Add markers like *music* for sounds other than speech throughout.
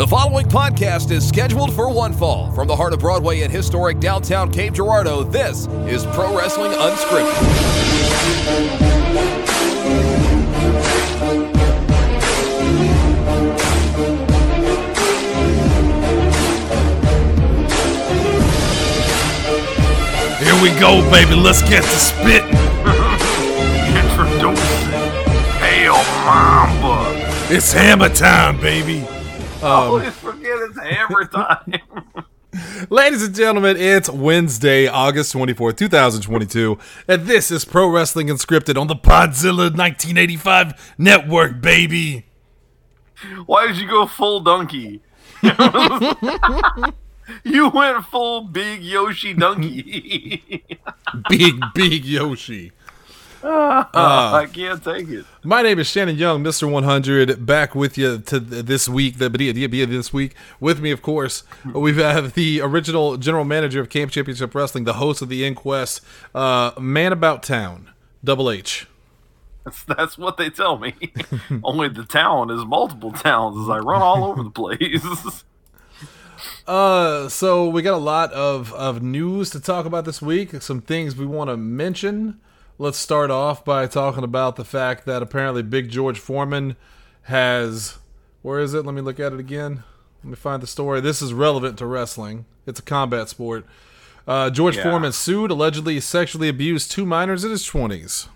The following podcast is scheduled for one fall. From the heart of Broadway in historic downtown Cape Girardeau, this is Pro Wrestling Unscripted. Here we go, baby. Let's get to spitting. *laughs* Introducing Pale Mamba. It's hammer time, baby. *laughs* Um, always forget it's hammer time. *laughs* Ladies and gentlemen, it's Wednesday, August 24th, 2022, and this is Pro Wrestling Unscripted on the Podzilla 1985 network, baby. Why did you go full donkey? *laughs* you went full big Yoshi donkey. Big, big Yoshi. I can't take it. My name is Shannon Young, Mr. 100, back with you to th- this week, the be this week. With me, of course, we have the original general manager of Camp Championship Wrestling, the host of the Inquest, uh, Man About Town, Double H. That's, that's what they tell me. *laughs* Only the town is multiple towns as I run all over the place. *laughs* Uh, so we got a lot of, of news to talk about this week, some things we want to mention. Let's start off by talking about the fact that apparently Big George Foreman has. Where is it? Let me look at it again. Let me find the story. This is relevant to wrestling. It's a combat sport. Uh, George Yeah. Foreman sued, allegedly sexually abused two minors in his 20s.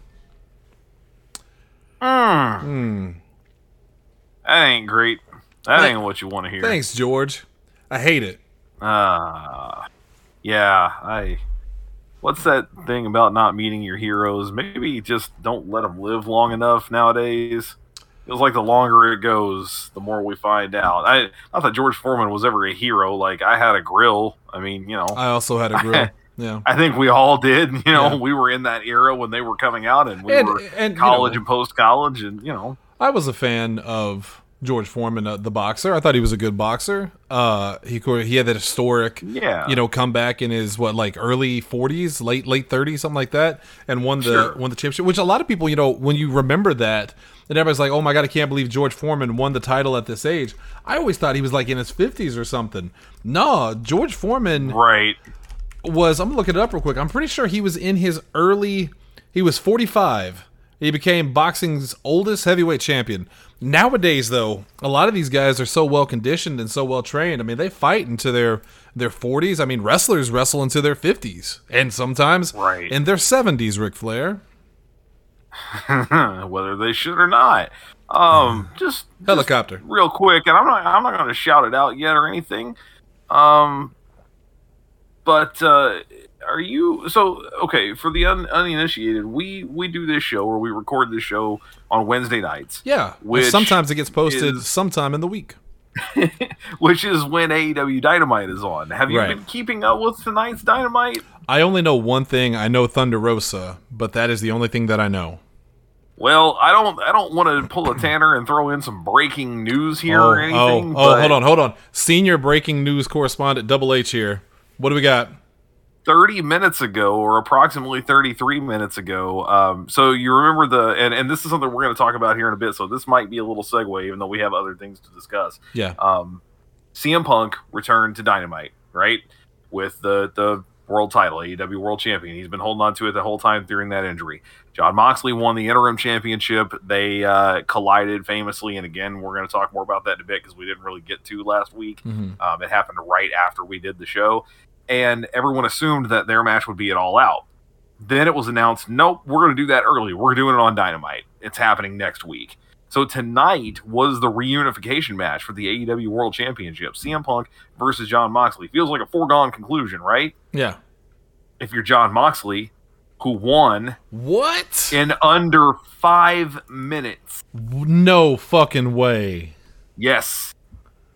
That ain't great. That ain't what you want to hear. Thanks, George. I hate it. Uh, yeah, I. What's that thing about not meeting your heroes? Maybe just don't let them live long enough nowadays. it Feels like the longer it goes, the more we find out. I not that George Foreman was ever a hero. Like I had a grill. I mean, you know, I also had a grill. *laughs* Yeah. I think we all did. *laughs* You know, Yeah. we were in that era when they were coming out, and we And- were and, you college know- and post college, and you know, I was a fan of George Foreman, uh, the boxer. I thought he was a good boxer. Uh, he he had that historic, Yeah. you know, comeback in his what like early forties, late late thirties, something like that, and won the Sure. won the championship. Which a lot of people, you know, when you remember that, and everybody's like, "Oh my god, I can't believe George Foreman won the title at this age." I always thought he was like in his fifties or something. No, George Foreman right? was I'm looking it up real quick. I'm pretty sure he was in his early he was 45. He became boxing's oldest heavyweight champion. Nowadays though, a lot of these guys are so well conditioned and so well trained. I mean, they fight into their their 40s. I mean, wrestlers wrestle into their 50s and sometimes Right. in their 70s, Ric Flair. *laughs* Whether they should or not. Um, just Helicopter. real quick, and I'm not I'm not going to shout it out yet or anything. Um, but uh, are you so okay for the un, uninitiated? We we do this show or we record this show on Wednesday nights, Yeah. Which sometimes it gets posted is- sometime in the week. *laughs* which is when AEW Dynamite is on. Have you Right. been keeping up with tonight's Dynamite? I only know one thing. I know Thunder Rosa, but that is the only thing that I know. Well, I don't I don't want to pull a Tanner and throw in some breaking news here or oh, oh, anything. Oh, oh, hold on, hold on. Senior breaking news correspondent Double H here. What do we got? 30 minutes ago or approximately 33 minutes ago um, so you remember the and, and this is something we're going to talk about here in a bit so this might be a little segue even though we have other things to discuss. Yeah. um, cm punk returned to dynamite right with the the world title aew world champion. He's been holding on to it the whole time during that injury. Jon moxley won the interim championship. They uh, collided famously and again we're going to talk more about that in a bit because we didn't really get to last week. Mhm. um, it happened right after we did the show, and everyone assumed that their match would be at All Out. Then it was announced, nope, we're going to do that early. We're doing it on Dynamite. It's happening next week. So tonight was the reunification match for the AEW World Championship. CM Punk versus Jon Moxley. Feels like a foregone conclusion, right? Yeah. If you're Jon Moxley, who won What? in under five minutes. No fucking way. Yes.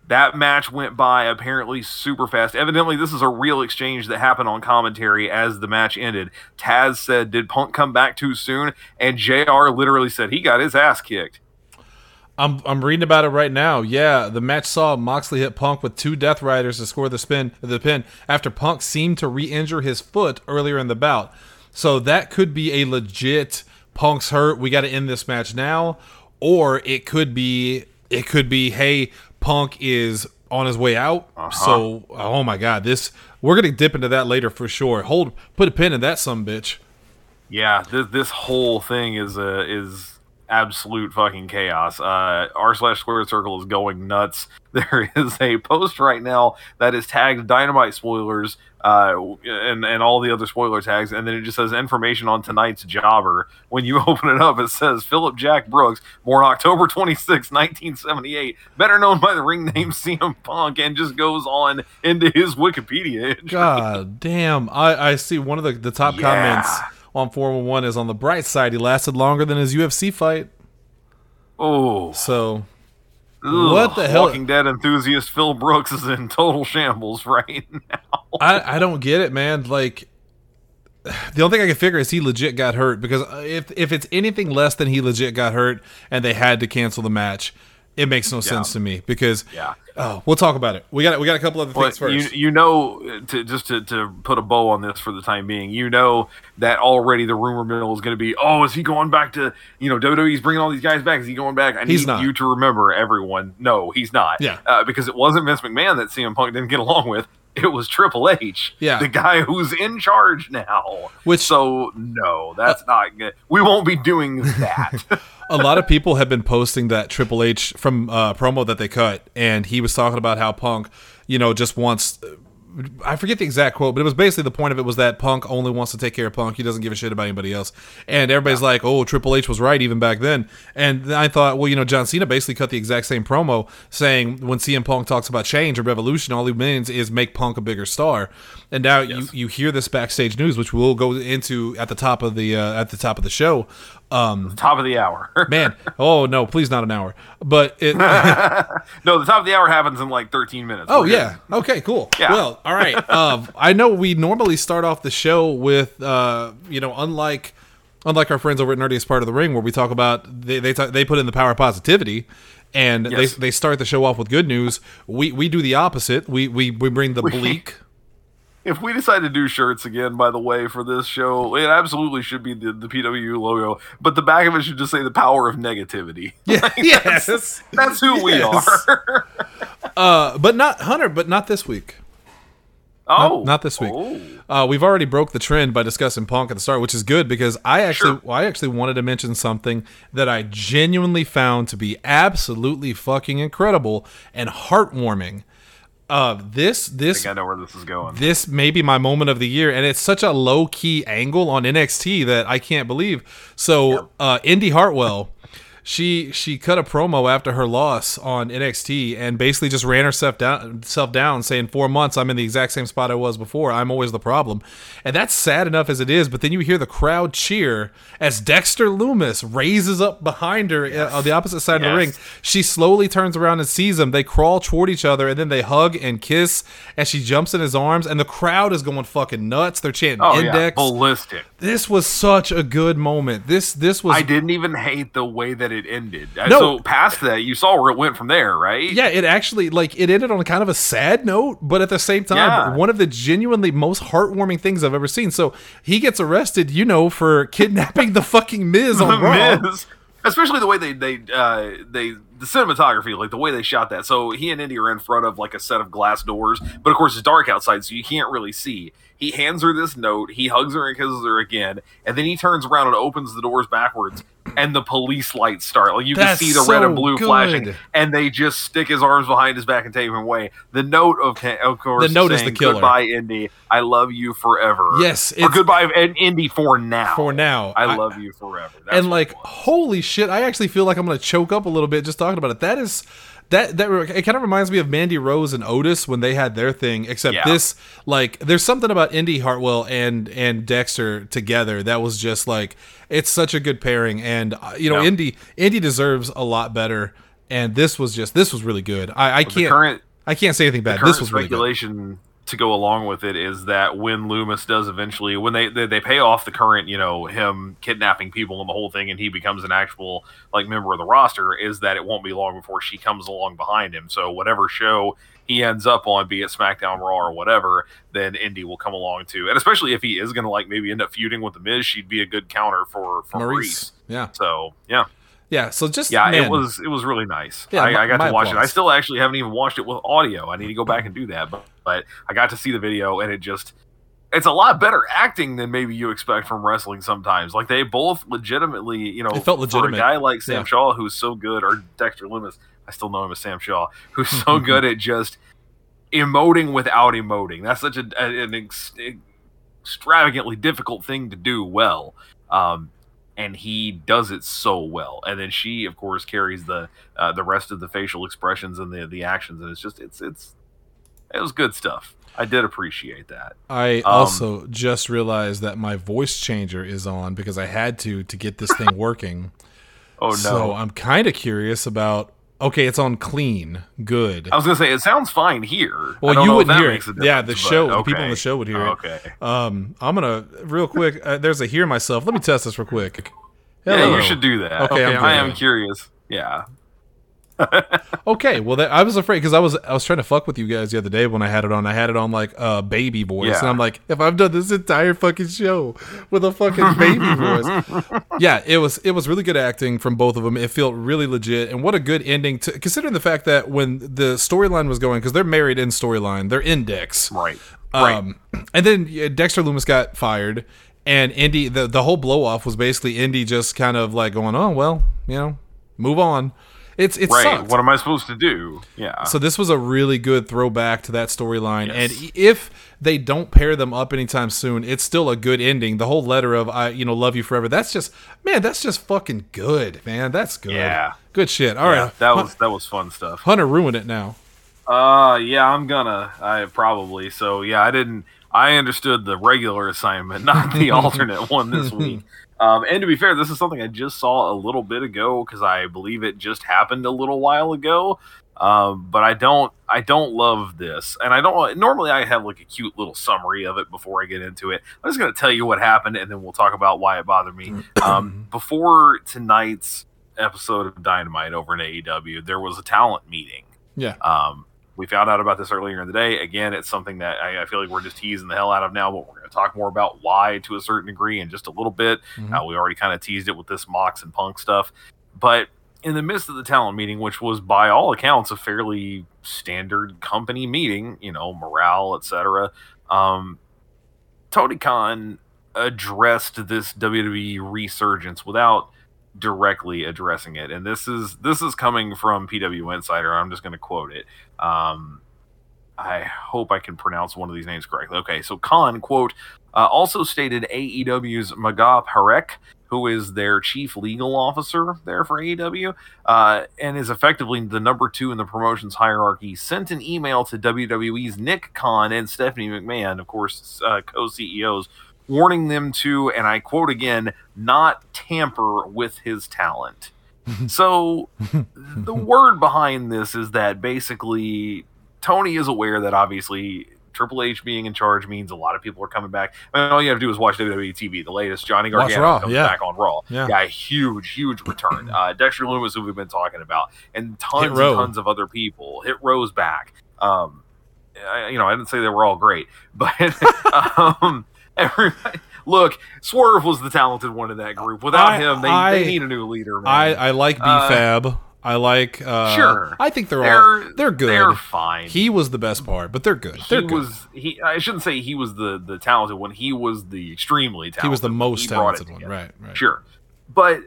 That match went by apparently super fast. Evidently, this is a real exchange that happened on commentary as the match ended. Taz said, Did Punk come back too soon? And JR literally said he got his ass kicked. I'm I'm reading about it right now. Yeah, the match saw Moxley hit Punk with two Death Riders to score the spin the pin after Punk seemed to re-injure his foot earlier in the bout. So that could be a legit Punk's hurt. We got to end this match now, or it could be it could be hey Punk is on his way out. Uh-huh. So, oh my god, this we're gonna dip into that later for sure. Hold, put a pin in that some bitch. Yeah, this this whole thing is uh, is absolute fucking chaos. Uh, r slash Square circle is going nuts. *laughs* There is a post right now that is tagged dynamite spoilers uh, and and all the other spoiler tags, and then it just says information on tonight's jobber. When you *laughs* open it up, it says Phillip Jack Brooks, born October 26, 1978, better known by the ring name CM Punk, and just goes on into his Wikipedia. entry. God *laughs* damn! I I see one of the the top Yeah. comments on four one one is on the bright side. He lasted longer than his UFC fight. Oh, So ugh, What the hell- Walking Dead enthusiast Phil Brooks is in total shambles *laughs* right now. I I don't get it, man. Like. The only thing I can figure is he legit got hurt because if if it's anything less than he legit got hurt and they had to cancel the match, it makes no sense to me because Yeah. oh we'll talk about it. We got we got a couple other things But you, first. you know, to, just to, to put a bow on this for the time being, you know that already the rumor mill is going to be, oh, is he going back to, you know, WWE's bringing all these guys back? Is he going back? I He's need not. you to remember, everyone. No, he's not. Yeah. Uh, because it wasn't Vince McMahon that CM Punk didn't get *laughs* along with. It was Triple H. Yeah. The guy who's in charge now. Which- so no, that's not good. We won't be doing that. *laughs* a lot of people have been posting that Triple H from uh, promo that they cut, and he was talking about how Punk, you know, just wants. I forget the exact quote, but it was basically the point of it was that Punk only wants to take care of Punk. He doesn't give a shit about anybody else. And everybody's like, "Oh, Triple H was right even back then." And I thought, well, you know, John Cena basically cut the exact same promo, saying when CM Punk talks about change or revolution, all he means is make Punk a bigger star. And now you you hear this backstage news, which we'll go into at the top of the uh, at the top of the show. Um, top of the hour. *laughs* man oh no please not an hour but it *laughs* *laughs* no, the top of the hour happens in like 13 minutes. oh We're yeah okay cool Yeah. well all right um i know we normally start off the show with uh you know unlike unlike our friends over at nerdiest part of the ring where we talk about they they, talk, they put in the power of positivity and Yes. they, they start the show off with good news we we do the opposite we we, we bring the bleak If we decide to do shirts again, by the way, for this show, it absolutely should be the, the PWU logo, but the back of it should just say the power of negativity. *laughs* yeah yes That's who we are. *laughs* uh but not hunter but not this week oh, not this week. Oh. Uh, we've already broke the trend by discussing Punk at the start, which is good because I actually, Sure. I actually wanted to mention something that I genuinely found to be absolutely fucking incredible and heartwarming. Uh, this, I this, think I know where this is going. this may be my moment of the year, and it's such a low key angle on NXT that I can't believe. So, uh, Indy Hartwell, she she cut a promo after her loss on NXT and basically just ran herself down, self down, saying four months I'm in the exact same spot I was before. I'm always the problem, and that's sad enough as it is. But then you hear the crowd cheer as Dexter Lumis raises up behind her uh, on the opposite side of the ring. She slowly turns around and sees him They crawl toward each other and then they hug and kiss. And she jumps in his arms, and the crowd is going fucking nuts. They're chanting oh, yeah. index. Ballistic. This was such a good moment. This this was I didn't even hate the way that it ended. Uh, No. So past that, you saw where it went from there, right? yeah. It actually like it ended on kind of a sad note, but at the same time, Yeah. one of the genuinely most heartwarming things I've ever seen. So he gets arrested, you know, for *laughs* kidnapping the fucking Miz on Raw. Miz. Especially the way they they uh, they the cinematography, like the way they shot that. So he and Indy are in front of like a set of glass doors, but of course it's dark outside, so you can't really see. He hands her this note, he hugs her and kisses her again, and then he turns around and opens the doors backwards, and the police lights start. Like you That's can see the red and blue good. flashing, and they just stick his arms behind his back and take him away. The note of of course, The note is the killer. Goodbye, Indy. I love you forever. Yes, or goodbye, and Indy for now. For now. I, I- love you forever. That's and like holy shit i actually feel like i'm gonna choke up a little bit just talking about it. That is that that it kind of reminds me of mandy rose and otis when they had their thing except Yeah. this like there's something about indy hartwell and and dexter together that was just like it's such a good pairing. And uh, you know Yeah. indy indy deserves a lot better. And this was just this was really good. I i the can't current i can't say anything bad. This was really good. speculation to go along with it is that when Lumis does eventually, when they, they they pay off the current, you know, him kidnapping people and the whole thing, and he becomes an actual like member of the roster, is that it won't be long before she comes along behind him. So whatever show he ends up on, be it SmackDown, Raw, or whatever, then Indy will come along too. And especially if he is going to like maybe end up feuding with the Miz, she'd be a good counter for for Maurice. maurice yeah So yeah, Yeah, so just Yeah, man, it was it was really nice. Yeah, I, my- I got to watch it. I still actually haven't even watched it with audio. I need to go back and do that, but, but I got to see the video, and it just it's a lot better acting than maybe you expect from wrestling sometimes. Like they both legitimately, you know, It felt for legitimate. a guy like Sam Yeah. Shaw who's so good, or Dexter Lumis, I still know him as Sam Shaw, who's so good at just emoting without emoting. That's such a, an ex, extravagantly difficult thing to do well. Um, and he does it so well. And then she, of course, carries the uh, the rest of the facial expressions and the the actions, and it's just it's it's it was good stuff. I did appreciate that. I Um, also just realized that my voice changer is on because I had to to get this thing working. *laughs* Oh no! So I'm kind of curious about. Okay, it's on clean, good. I was gonna say it sounds fine here. I Well, don't you wouldn't hear it. Yeah, the show, but the people on okay. the show would hear it. Okay. Um, I'm gonna real quick. Uh, there's a hear myself. Let me test this real quick. Yeah, you should do that. Okay, Okay, I am curious. Yeah. Okay, well, that, I was afraid because I was I was trying to fuck with you guys the other day when I had it on. I had it on like uh, baby voice, Yeah. and I'm like, if I've done this entire fucking show with a fucking baby voice, *laughs* yeah, it was it was really good acting from both of them. It felt really legit, and what a good ending to considering the fact that when the storyline was going because they're married in storyline, they're index, Right. right. Um, and then Dexter Lumis got fired, and Indy the the whole blow off was basically Indy just kind of like going, oh well, you know, move on. It's it's right. sucked. What am I supposed to do? Yeah. So this was a really good throwback to that storyline, Yes. and if they don't pair them up anytime soon, it's still a good ending. The whole letter of "I, you know, love you forever." That's just, man, that's just fucking good, man. That's good. Yeah. good shit. All right, yeah, that was that was fun stuff. Hunter ruined it now. Uh, yeah, I'm gonna. I probably. So yeah, I didn't. I understood the regular assignment, not the *laughs* alternate one this week. Um, and to be fair, this is something I just saw a little bit ago because I believe it just happened a little while ago. Um, but I don't. I don't love this, and I don't. Normally, I have like a cute little summary of it before I get into it. I'm just gonna tell you what happened, and then we'll talk about why it bothered me. *clears throat* Um, before tonight's episode of Dynamite over in AEW, there was a talent meeting. Yeah, Um, we found out about this earlier in the day. Again, it's something that I, I feel like we're just teasing the hell out of now, but we're going to talk more about why to a certain degree in just a little bit. Mhm. Uh, we already kind of teased it with this Mox and Punk stuff. But in the midst of the talent meeting, which was by all accounts a fairly standard company meeting, you know, morale, etc., um, Tony Khan addressed this WWE resurgence without directly addressing it. And this is this is coming from pw insider. I'm just going to quote it. Um i hope i can pronounce one of these names correctly. Okay so khan quote uh, also stated aew's Megha Parekh who is their chief legal officer there for aew uh, and is effectively the number two in the promotion's hierarchy sent an email to wwe's nick khan and stephanie mcmahon of course uh, co-ceos warning them to, and I quote again, not tamper with his talent. *laughs* so the word behind this is that basically Tony is aware that obviously Triple H being in charge means a lot of people are coming back. I mean, all you have to do is watch WWE TV. The latest Johnny Gargano Raw, comes yeah. back on Raw. Yeah. huge, huge return. *clears throat* uh, Dexter Lumis, who we've been talking about, and tons and tons of other people. Hit Row's back. Um, I, you know, I didn't say they were all great, *laughs* but *laughs* um, everybody. Look, Swerve was the talented one in that group. Without I- him, they, I- they need a new leader. Man. I I like B Uh, Fab. I like. Uh, Sure. I think they're, all they're they're good. They're fine. he was the best part, but they're good. They're he good. was he. I shouldn't say he was the the talented one. He was the extremely talented. he was the most He talented one, right? Right. Sure, but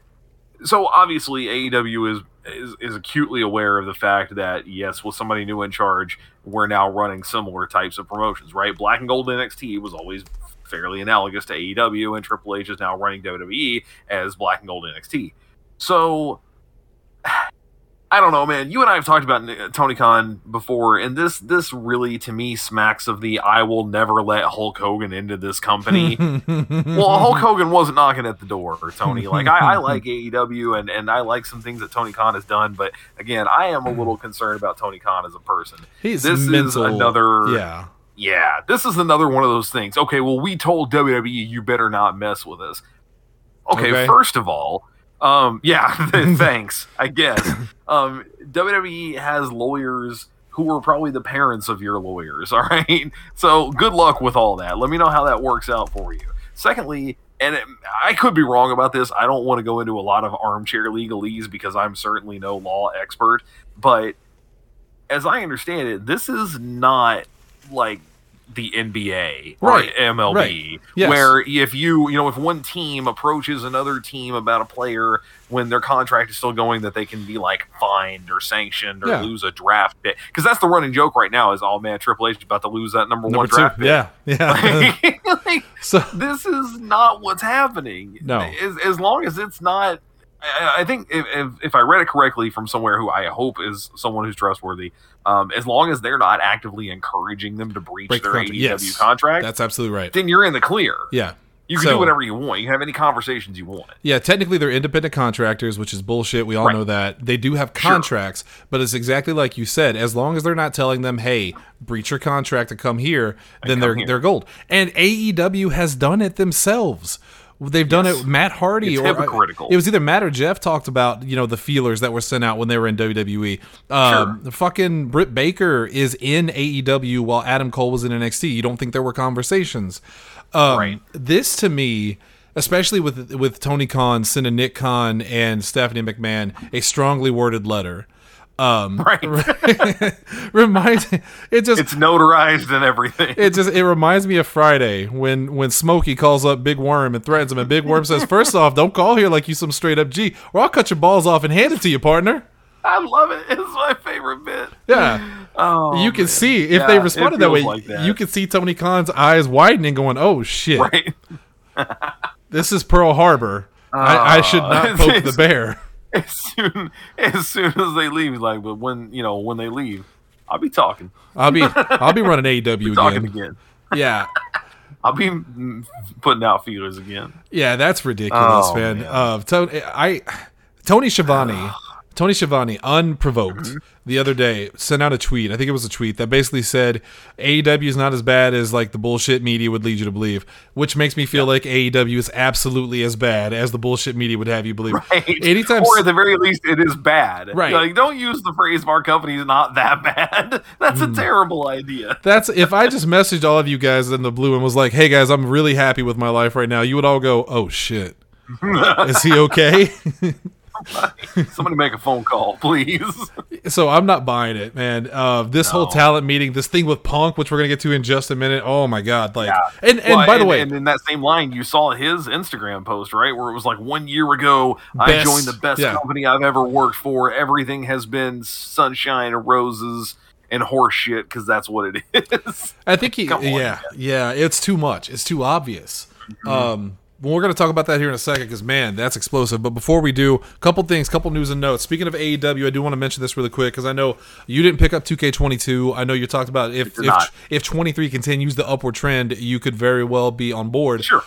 so obviously AEW is, is is acutely aware of the fact that yes, with somebody new in charge, we're now running similar types of promotions. Right, Black and Gold NXT was always fairly analogous to AEW, and Triple H is now running WWE as Black and Gold NXT. So. *sighs* I don't know, man. You and I have talked about uh, Tony Khan before, and this this really to me smacks of the "I will never let Hulk Hogan into this company." *laughs* well, Hulk Hogan wasn't knocking at the door, Tony. Like I, I *laughs* like AEW and and I like some things that Tony Khan has done, but again, I am a little concerned about Tony Khan as a person. He's This is another- Yeah. Yeah, this is another one of those things. Okay, well, we told WWE you better not mess with us. Okay, Okay. first of all, um, yeah, *laughs* *laughs* thanks, I guess. Um, WWE has lawyers who were probably the parents of your lawyers, *laughs* all right? So good luck with all that. Let me know how that works out for you. Secondly, and it, I could be wrong about this. I don't want to go into a lot of armchair legalese because I'm certainly no law expert. But as I understand it, this is not like the NBA or Right, MLB, right. Yes. where if you, you know, if one team approaches another team about a player when their contract is still going, that they can be like fined or sanctioned or Yeah. lose a draft pick. Because that's the running joke right now is, oh man, Triple H is about to lose that number, Number one two. draft pick. Yeah, yeah. *laughs* Like, *laughs* so this is not what's happening. No. As, as long as it's not. I, I think if, if, if I read it correctly from somewhere who I hope is someone who's trustworthy, um, as long as they're not actively encouraging them to breach Break their contract. AEW Yes. contract, that's absolutely right. then you're in the clear. Yeah. You can So- do whatever you want. You can have any conversations you want. Yeah, technically they're independent contractors, which is bullshit. We all Right. know that. They do have Sure. contracts, but it's exactly like you said. As long as they're not telling them, "Hey, breach your contract to come here," then come they're here. they're gold. And AEW has done it themselves. They've done Yes. it. Matt Hardy It's or hypocritical. it was either Matt or Jeff talked about you know the feelers that were sent out when they were in WWE. Um, Fucking Britt Baker is in AEW while Adam Cole was in NXT. You don't think there were conversations? Um, Right. This to me, especially with with Tony Khan sending Nick Khan and Stephanie McMahon a strongly worded letter, um, *laughs* Right. *laughs* reminds it just it's notarized and everything. it just it reminds me of Friday when when Smokey calls up Big Worm and threatens him, and Big Worm says, First off, don't call here like you some straight up G, or I'll cut your balls off and hand it to you, partner." I love it. It's my favorite bit. Yeah. Oh, you can man. see if Yeah, they responded that way. like that. You can see Tony Khan's eyes widening, going, "Oh shit, Right. this is Pearl Harbor. I, I should *laughs* not poke the bear." *laughs* As soon as soon as they leave, he's like, but when you know when they leave, I'll be talking, I'll be *laughs* I'll be running AEW talking again. again. Yeah, *laughs* I'll be putting out feelers again. yeah, that's ridiculous, Oh, man. man. Uh, Tony, I Tony Schiavone, *sighs* Tony Schiavone, unprovoked, Mm-hmm. the other day sent out a tweet. I think it was a tweet that basically said AEW is not as bad as like the bullshit media would lead you to believe, which makes me feel like AEW is absolutely as bad as the bullshit media would have you believe. *laughs* Right. Anytime, or at the very least, it is bad. Right. Like, don't use the phrase "our company's not that bad." *laughs* That's Hmm. a terrible idea. That's if I just messaged all of you guys in the blue and was like, "Hey guys, I'm really happy with my life right now." You would all go, "Oh shit, *laughs* is he okay?" *laughs* Somebody make a phone call, please. so I'm not buying it, man. Uh, this whole talent meeting, this thing with Punk, which we're gonna get to in just a minute. Oh my god, like, Yeah. and and Well, by the way, and in that same line, you saw his Instagram post, right, where it was like one year ago, I joined the best yeah. company I've ever worked for. Everything has been sunshine and roses and horse shit because that's what it *laughs* is. I think he, yeah, yeah, it's too much. It's too obvious. Um, well, we're going to talk about that here in a second because man, that's explosive. But before we do, a couple things, couple news and notes. Speaking of AEW, I do want to mention this really quick because I know you didn't pick up 2K22. I know you talked about if if not. if 23 continues the upward trend, you could very well be on board. Sure.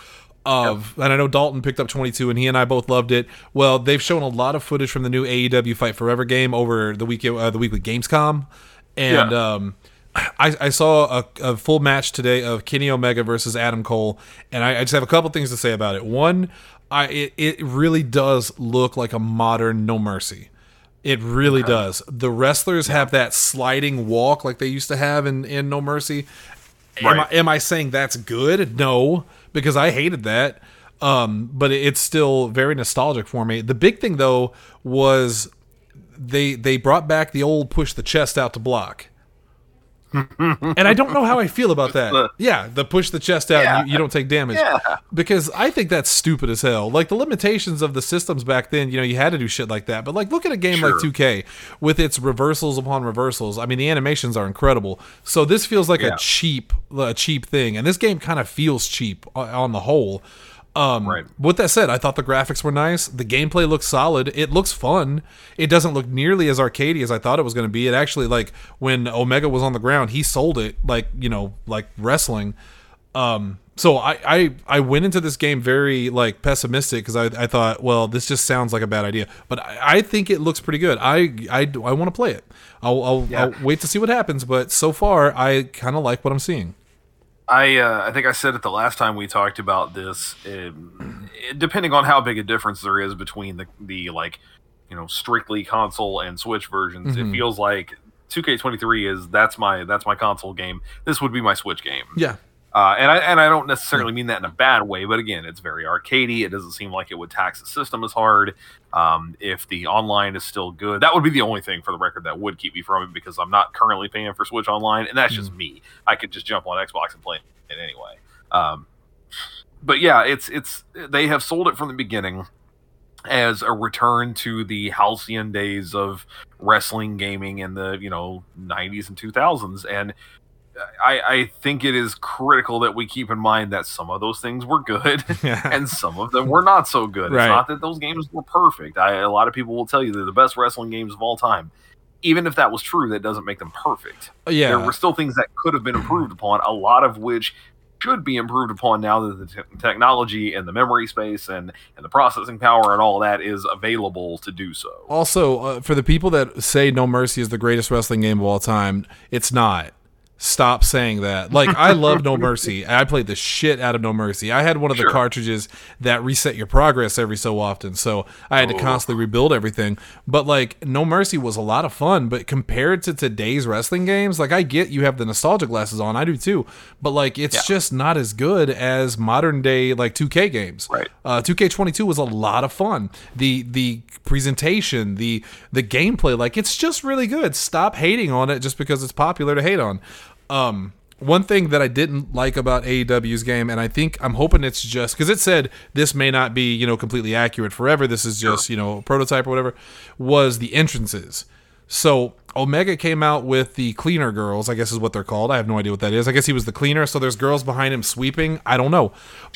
Of and I know Dalton picked up 22 and he and I both loved it. Well, they've shown a lot of footage from the new AEW Fight Forever game over the week uh, the week with Gamescom, and Yeah. um, I, I saw a, a full match today of Kenny Omega versus Adam Cole, and I, I just have a couple things to say about it. One, I it, it really does look like a modern No Mercy. It really does. The wrestlers have that sliding walk like they used to have in, in No Mercy. Am, I, am I saying that's good? No, because I hated that. Um, but it's still very nostalgic for me. The big thing though was they they brought back the old push the chest out to block. And I don't know how I feel about that. The- yeah, the push the chest out, Yeah. and you, you don't take damage. Yeah. Because I think that's stupid as hell. Like the limitations of the systems back then, you know, you had to do shit like that. But like, look at a game like 2K with its reversals upon reversals. I mean, the animations are incredible. So this feels like Yeah. a cheap, a cheap thing, and this game kind of feels cheap uh, on the whole. Um, Right. With that said, I thought the graphics were nice. The gameplay looks solid. It looks fun. It doesn't look nearly as arcadey as I thought it was going to be. It actually like when Omega was on the ground, he sold it like you know like wrestling. Um, so I, I I went into this game very like pessimistic because I, I thought, well, this just sounds like a bad idea. But I, I think it looks pretty good. I I, I want to play it. I'll, I'll, Yeah. I'll wait to see what happens. But so far, I kind of like what I'm seeing. I uh, I think I said it the last time we talked about this. Um, depending on how big a difference there is between the the like you know strictly console and Switch versions, Mhm. it feels like 2K23 is that's my that's my console game. This would be my Switch game. Yeah. Uh, and I and I don't necessarily mean that in a bad way, but again, it's very arcadey. It doesn't seem like it would tax the system as hard. Um, if the online is still good, that would be the only thing for the record that would keep me from it because I'm not currently paying for Switch Online, and that's just me. I could just jump on Xbox and play it anyway. Um, but yeah, it's it's they have sold it from the beginning as a return to the halcyon days of wrestling gaming in the you know 90s and 2000s and I, I think it is critical that we keep in mind that some of those things were good *laughs* *laughs* and some of them were not so good. Right. It's not that those games were perfect. I, a lot of people will tell you they're the best wrestling games of all time. Even if that was true, that doesn't make them perfect. yeah. There were still things that could have been improved upon, a lot of which should be improved upon now that the te- technology and the memory space and, and the processing power and all that is available to do so. Also, uh, for the people that say No Mercy is the greatest wrestling game of all time, it's not. Stop saying that. Like I love No Mercy. *laughs* I played the shit out of No Mercy. I had one of the Sure. cartridges that reset your progress every so often, so I had to constantly rebuild everything. But like No Mercy was a lot of fun, but compared to today's wrestling games, like I get you have the nostalgia glasses on, I do too, but like it's Yeah. just not as good as modern day like 2K games. Right. Uh, 2K22 was a lot of fun. The the presentation, the the gameplay, like it's just really good. Stop hating on it just because it's popular to hate on. Um, one thing that I didn't like about AEW's game, and I think I'm hoping it's just because it said this may not be you know completely accurate forever. This is just you know a prototype or whatever. Was the entrances. So Omega came out with the cleaner girls, I guess is what they're called. I have no idea what that is. I guess he was the cleaner, so there's girls behind him sweeping. I don't know.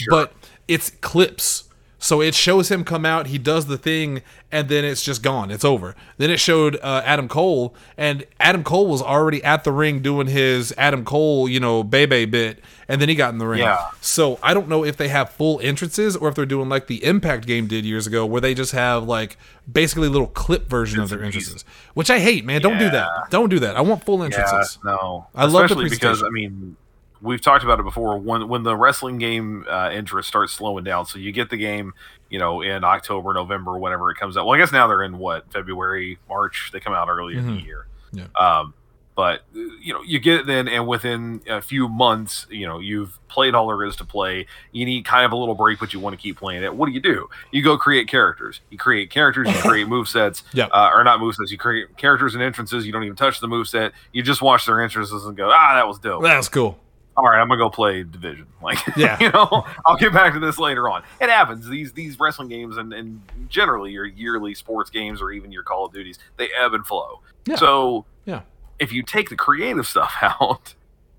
But it's clips. So it shows him come out, he does the thing, and then it's just gone. It's over. Then it showed uh, Adam Cole, and Adam Cole was already at the ring doing his Adam Cole, you know, Bebe bit, and then he got in the ring. Yeah. So I don't know if they have full entrances or if they're doing like the Impact game did years ago, where they just have like basically little clip version of their entrances, which I hate, man. Don't do that. Don't do that. I want full entrances. Yeah, no. I love the Especially because. I mean, we've talked about it before. When when the wrestling game uh, interest starts slowing down, so you get the game, you know, in October, November, whenever it comes out. Well, I guess now they're in what February, March. They come out early in the year. Yeah. Um, but you know, you get it then, and within a few months, you know, you've played all there is to play. You need kind of a little break, but you want to keep playing it. What do you do? You go create characters. You create characters. You create *laughs* move sets. Yeah. Uh, or not move sets. You create characters and entrances. You don't even touch the move set. You just watch their entrances and go, ah, that was dope. That's cool. All right, I'm gonna go play Division. *laughs* Like, Yeah. *laughs* you know, I'll get back to this later on. It happens. These these wrestling games and, and generally your yearly sports games or even your Call of Duties, they ebb and flow. Yeah. So Yeah. if you take the creative stuff *laughs* out,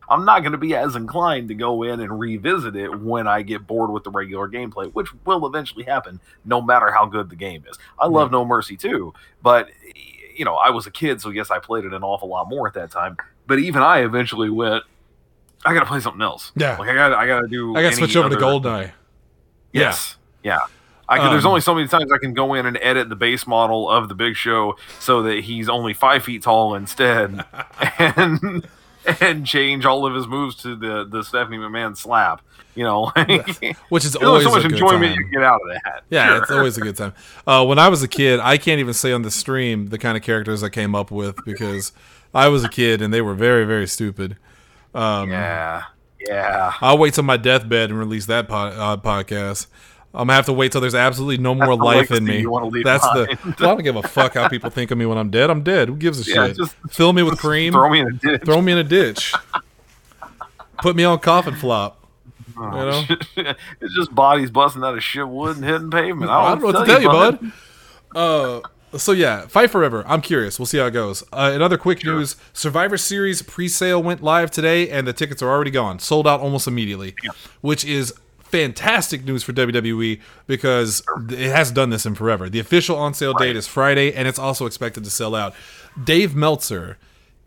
I'm not going to be as inclined to go in and revisit it when I get bored with the regular gameplay, which will eventually happen no matter how good the game is. I love No Mercy too, but you know, I was a kid, so yes, I played it an awful lot more at that time. But even I eventually went, I got to play something else. Yeah. like I gotta I got to do. I got to switch over to other- Goldeneye. Yes. Yeah. I can, there's Um, only so many times I can go in and edit the base model of the Big Show so that he's only five feet tall instead, *laughs* and and change all of his moves to the the Stephanie McMahon slap. You know, like, Which is *laughs* always so much a good enjoyment time. you get out of that. Yeah, Sure. it's always a good time. Uh, when I was a kid, I can't even say on the stream the kind of characters I came up with because I was a kid and they were very, very stupid. Um, yeah, yeah. I'll wait till my deathbed and release that pod, uh, podcast. I'm gonna have to wait till there's absolutely no more *laughs* life in me. That's the. Well, I don't give a fuck how people think of me when I'm dead. I'm dead. Who gives a Yeah, shit? just- Fill me with cream. Throw me in a ditch. throw me in a ditch. Put me on coffin flop. You know? *laughs* it's just bodies busting out of shit wood and hitting pavement. I I don't, don't know what to tell you, bud. Uh, so yeah, Fight Forever. I'm curious. We'll see how it goes. Uh, in other quick news, Survivor Series pre-sale went live today, and the tickets are already gone, sold out almost immediately, which is fantastic news for WWE because it has done this in forever. The official on sale date is Friday, and it's also expected to sell out. Dave Meltzer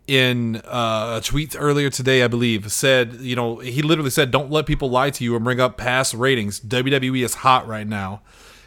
in uh, a tweet earlier today, I believe, said, you know, he literally said, "Don't let people lie to you and bring up past ratings. WWE is hot right now.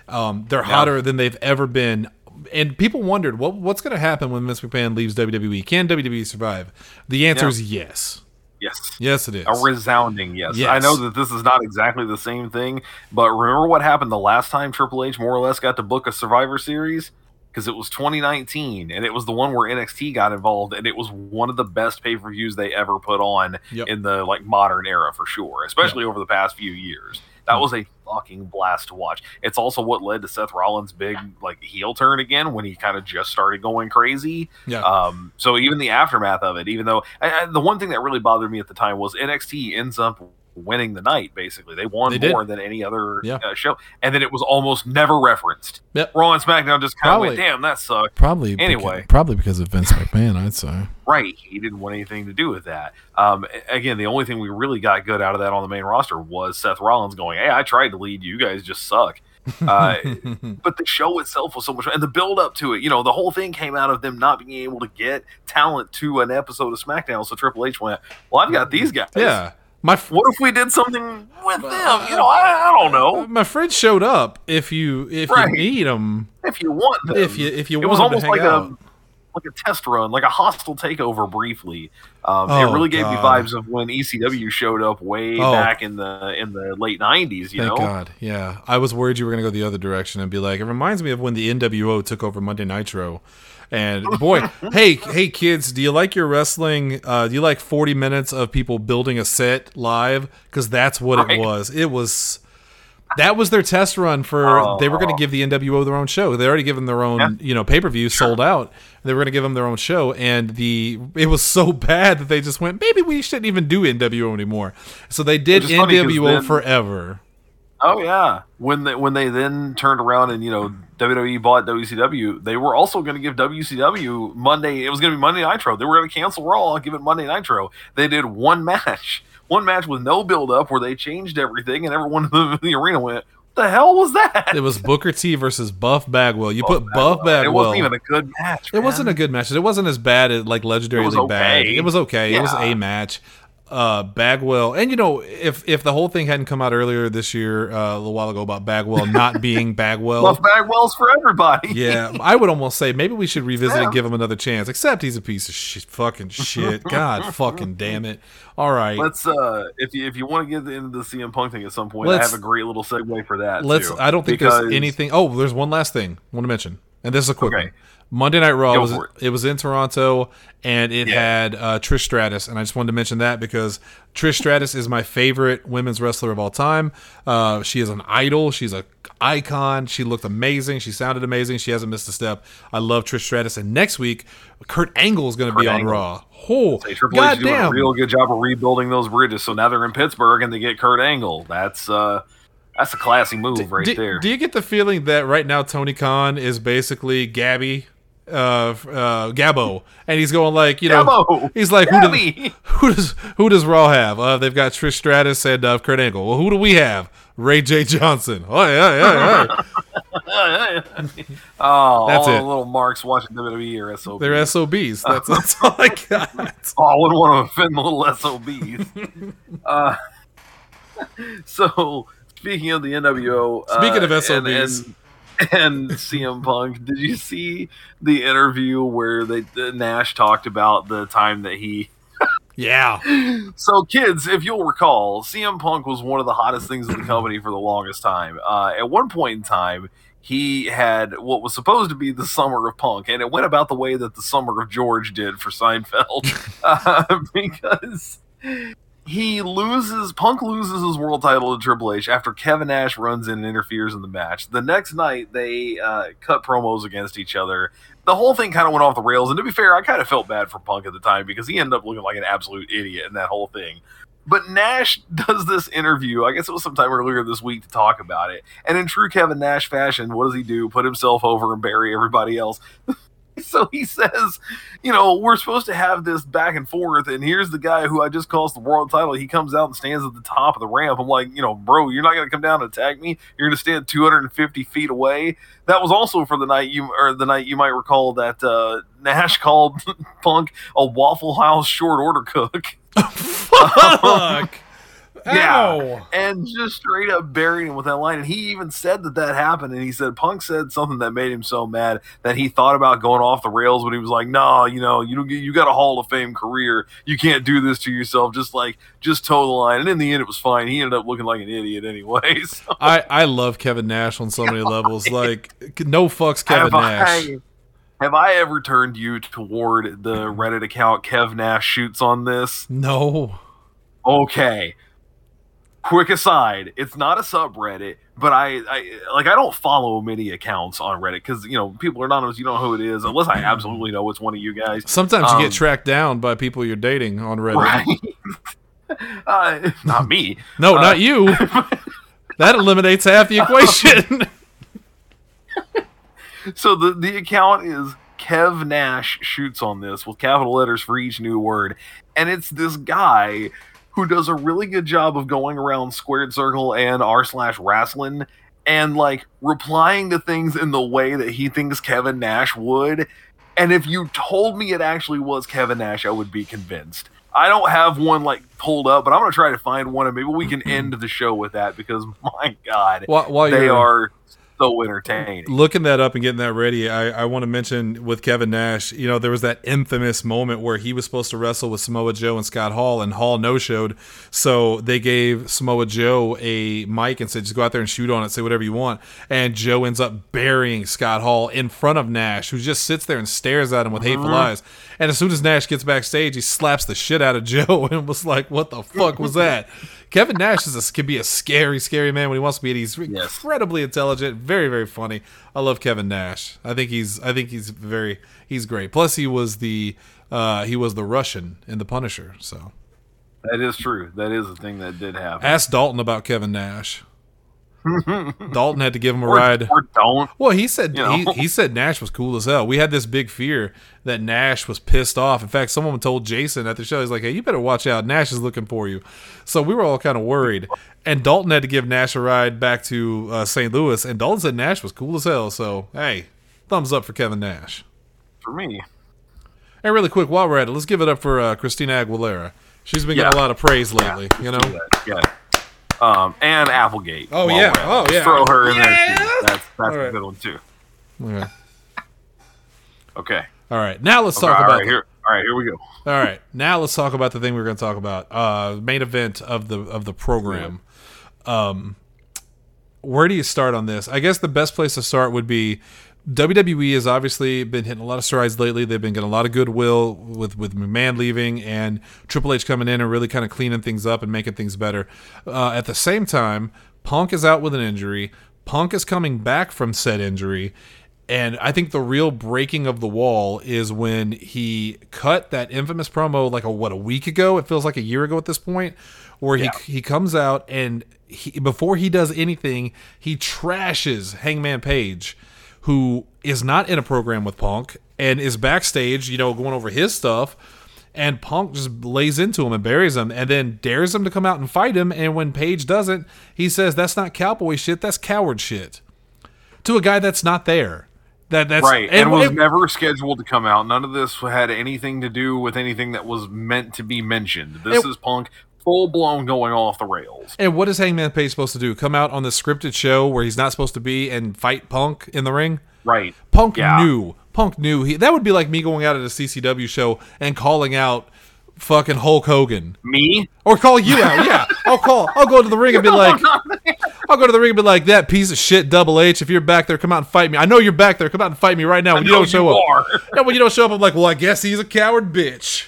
Um, they're hotter than they've ever been." And people wondered, what what's going to happen when Vince McMahon leaves WWE? Can WWE survive? The answer Yeah. is yes. Yes. Yes, it is. A resounding yes. Yes. I know that this is not exactly the same thing, but remember what happened the last time Triple H more or less got to book a Survivor Series? because it was 2019 and it was the one where NXT got involved and it was one of the best pay per views they ever put on Yep. in the like modern era for sure, especially over the past few years. That Hmm. was a fucking blast to watch. It's also what led to Seth Rollins' big like heel turn again when he kind of just started going crazy. Yeah. Um, so even the aftermath of it, even though and- and the one thing that really bothered me at the time was NXT ends up winning the night. Basically, they won They more than any other Yeah. uh, show, and then it was almost never referenced. Yep. Raw and SmackDown just kind of went, "Damn, that sucked." Probably Anyway. probably because of Vince McMahon, I'd say. Right, he didn't want anything to do with that. Um, again, the only thing we really got good out of that on the main roster was Seth Rollins going, "Hey, I tried to lead you, you guys just suck." *laughs* Uh, but the show itself was so much and the build up to it you know the whole thing came out of them not being able to get talent to an episode of smackdown so triple h went well i've got these guys yeah. My what if we did something with them you know i, I don't know my friend showed up. If you if Right. you need them, if you want them if you if you it was almost like out. a like a test run like a hostile takeover briefly um, Oh, it really gave me vibes of when ecw showed up way Oh. back in the in the late 90s you Thank know God. Yeah. I was worried you were going to go the other direction and be like, it reminds me of when the NWO took over Monday Nitro. And *laughs* boy, hey, hey kids, do you like your wrestling? Uh, do you like 40 minutes of people building a set live? Because that's what it was. It was. That was their test run for. Oh. they were going to give the NWO their own show. They already given their own, Yeah. you know, pay per view sold out. They were going to give them their own show, and the it was so *laughs* bad that they just went, maybe we shouldn't even do NWO anymore. So they did Which is funny 'cause NWO then- forever. Oh yeah, when they when they then turned around and you know WWE bought WCW, they were also going to give WCW Monday. It was going to be Monday Nitro. They were going to cancel Raw and give it Monday Nitro. They did one match, one match with no build up, where they changed everything, and everyone in the, arena went, "What the hell was that?" It was Booker T versus Buff Bagwell. You put Buff Bagwell. It wasn't even a good match. It wasn't a good match. It wasn't as bad as like legendarily It was bad. It was okay. It was a match. Uh, Bagwell, and you know, if if the whole thing hadn't come out earlier this year, uh, a little while ago about Bagwell not *laughs* being Bagwell, Buff Bagwell's for everybody. yeah, I would almost say maybe we should revisit Yeah. and give him another chance. Except he's a piece of shit, fucking shit. God, fucking damn it. All right, Let's uh if you if you want to get into the CM Punk thing at some point, I Let's- have a great little segue for that. let's. too, I don't think because- there's anything. Oh, there's one last thing I want to mention, and this is a quick Okay. one. Monday Night Raw was it. it. was in Toronto, and it Yeah. had uh, Trish Stratus, and I just wanted to mention that because Trish Stratus is my favorite women's wrestler of all time. Uh, she is an idol. She's a icon. She looked amazing. She sounded amazing. She hasn't missed a step. I love Trish Stratus. And next week, Kurt Angle is going to be on Angle. Raw. Oh, Say Triple H is doing a real good job of rebuilding those bridges. So now they're in Pittsburgh and they get Kurt Angle. That's uh that's a classy move right do, there. do you get the feeling that right now Tony Khan is basically Gabby, uh, uh, Gabbo, and he's going like, you know, Gabbo! he's like, who, does, who does who does Raw have? Uh, they've got Trish Stratus and uh, Kurt Angle. Well, who do we have? Ray J Johnson. Oh yeah, yeah, yeah. oh, That's all it. the little marks watching WWE or SOB. They're SOBs. That's, that's *laughs* all I got. oh, I wouldn't want to offend the little SOBs. *laughs* uh, *laughs* so, speaking of the NWO, uh, Speaking of SOBs. and, and *laughs* CM Punk, did you see the interview where they Nash talked about the time that he Yeah. *laughs* So, kids, if you'll recall, CM Punk was one of the hottest things in the company for the longest time. Uh, at one point in time, he had what was supposed to be the summer of Punk, and it went about the way that the summer of George did for Seinfeld, *laughs* uh, because he loses Punk loses his world title to Triple H after Kevin Nash runs in and interferes in the match. The next night, they uh, cut promos against each other. The whole thing kind of went off the rails, and to be fair, I kind of felt bad for Punk at the time because he ended up looking like an absolute idiot in that whole thing. But Nash *laughs* does this interview, I guess it was sometime earlier this week, to talk about it. And in true Kevin Nash fashion, what does he do? Put himself over and bury everybody else. *laughs* *laughs* so he says, you know, we're supposed to have this back and forth, and here's the guy who I just cost the world title. He comes out and stands at the top of the ramp. I'm like, you know, bro, you're not going to come down and attack me. You're going to stand 250 feet away. That was also for the night you or the night you might recall that uh, Nash *laughs* called Punk a Waffle House short order cook. *laughs* Fuck. Yeah. And just straight up buried him with that line. And he even said that that happened. And he said Punk said something that made him so mad that he thought about going off the rails. But he was like, "No, you know, you don't get, you got a Hall of Fame career. You can't do this to yourself. Just like just toe the line." And in the end, it was fine. He ended up looking like an idiot anyway. *laughs* So I, I love Kevin Nash on so many *laughs* levels. Like, no fucks Kevin have Nash. I have I ever turned you toward the Reddit account Kev Nash shoots on this? No. Okay. Quick aside, it's not a subreddit, but I, I like I don't follow many accounts on Reddit because you know people are anonymous. You don't know who it is unless I absolutely know it's one of you guys. Sometimes you Um, get tracked down by people you're dating on Reddit. Right? *laughs* uh, not me. No, Uh, not you. *laughs* that eliminates half the equation. *laughs* So the the account is Kev Nash shoots on this with capital letters for each new word, and it's this guy who does a really good job of going around squared circle and r slash wrestling and like replying to things in the way that he thinks Kevin Nash would. And if you told me it actually was Kevin Nash, I would be convinced. I don't have one like pulled up, but I'm gonna try to find one, and maybe we can end the show with that because *laughs* my God, while, while they are so entertaining. looking that up and getting that ready, I, I want to mention with Kevin Nash, you know, there was that infamous moment where he was supposed to wrestle with Samoa Joe and Scott Hall, and Hall no showed. So they gave Samoa Joe a mic and said, just go out there and shoot on it, say whatever you want. And Joe ends up burying Scott Hall in front of Nash, who just sits there and stares at him with hateful mm-hmm. eyes. And as soon as Nash gets backstage, he slaps the shit out of Joe *laughs* and was like, what the fuck was that? *laughs* Kevin Nash is a, can be a scary, scary man when he wants to be. and He's Yes. incredibly intelligent, very, very funny. I love Kevin Nash. I think he's, I think he's very, he's great. Plus, he was the, uh, he was the Russian in The Punisher. So That is true. That is a thing that did happen. ask Dalton about Kevin Nash. Dalton had to give him a or, ride. or don't. Well, he said You know? he, he said Nash was cool as hell. We had this big fear that Nash was pissed off. In fact, someone told Jason at the show, he's like, "Hey, you better watch out. Nash is looking for you." So we were all kind of worried. And Dalton had to give Nash a ride back to uh, St. Louis, and Dalton said Nash was cool as hell. So hey, thumbs up for Kevin Nash. For me, And really quick, while we're at it, let's give it up for uh, Christina Aguilera. She's been getting a lot of praise lately. You know, yeah. Um, and Applegate. Oh, yeah. we're at it. Oh, Let's yeah. Throw her in there too. That's that's All a right. good one too. Okay. Okay. All right, now let's Okay, talk all about right, here. All right, here we go. All right, now let's talk about the thing we are going to talk about. Uh, main event of the of the program. Um, where do you start on this? I guess the best place to start would be WWE has obviously been hitting a lot of strides lately. They've been getting a lot of goodwill with with McMahon leaving and Triple H coming in and really kind of cleaning things up and making things better. Uh, at the same time, Punk is out with an injury. Punk is coming back from said injury. And I think the real breaking of the wall is when he cut that infamous promo like a what a week ago. It feels like a year ago at this point, where he Yeah. he comes out and he, before he does anything, he trashes Hangman Page, who is not in a program with Punk and is backstage, you know, going over his stuff. And Punk just lays into him and buries him, and then dares him to come out and fight him. And when Page doesn't, he says, "That's not cowboy shit. That's coward shit." To a guy that's not there. That that's right, and, was and- never scheduled to come out. None of this had anything to do with anything that was meant to be mentioned. This It- is Punk full blown going off the rails. And what is Hangman Page supposed to do? Come out on the scripted show where he's not supposed to be and fight Punk in the ring? Right. Punk Yeah. knew. Punk knew. He, that would be like me going out at a CCW show and calling out fucking Hulk Hogan. Me? Or call you out. Yeah. *laughs* I'll call. I'll go to the ring and be like, I'll go to the ring and be like, that piece of shit, Double H. If you're back there, come out and fight me. I know you're back there. Come out and fight me right now. When you know don't show you up. Yeah, when you don't show up, I'm like, well, I guess he's a coward bitch.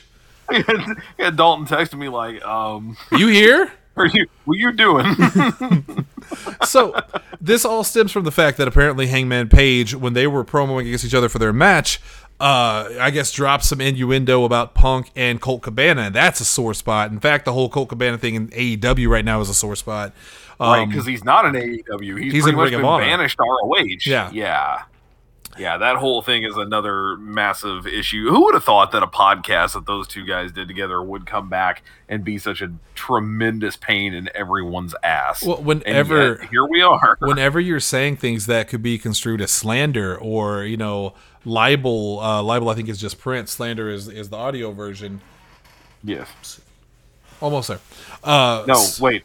*laughs* yeah, Dalton texted me like, um, You here? *laughs* are you what you doing? *laughs* so this all stems from the fact that apparently Hangman Page, when they were promoing against each other for their match, uh, I guess dropped some innuendo about Punk and Colt Cabana, and that's a sore spot. In fact, the whole Colt Cabana thing in AEW right now is a sore spot. right, Um, because he's not an AEW. He's, he's pretty in much been banished ROH. Yeah. Yeah. Yeah, that whole thing is another massive issue. Who would have thought that a podcast that those two guys did together would come back and be such a tremendous pain in everyone's ass? Well, whenever- here we are. *laughs* whenever you're saying things that could be construed as slander or you know libel, uh, libel I think is just print. Slander is is the audio version. yes. Almost there. Uh, No, wait.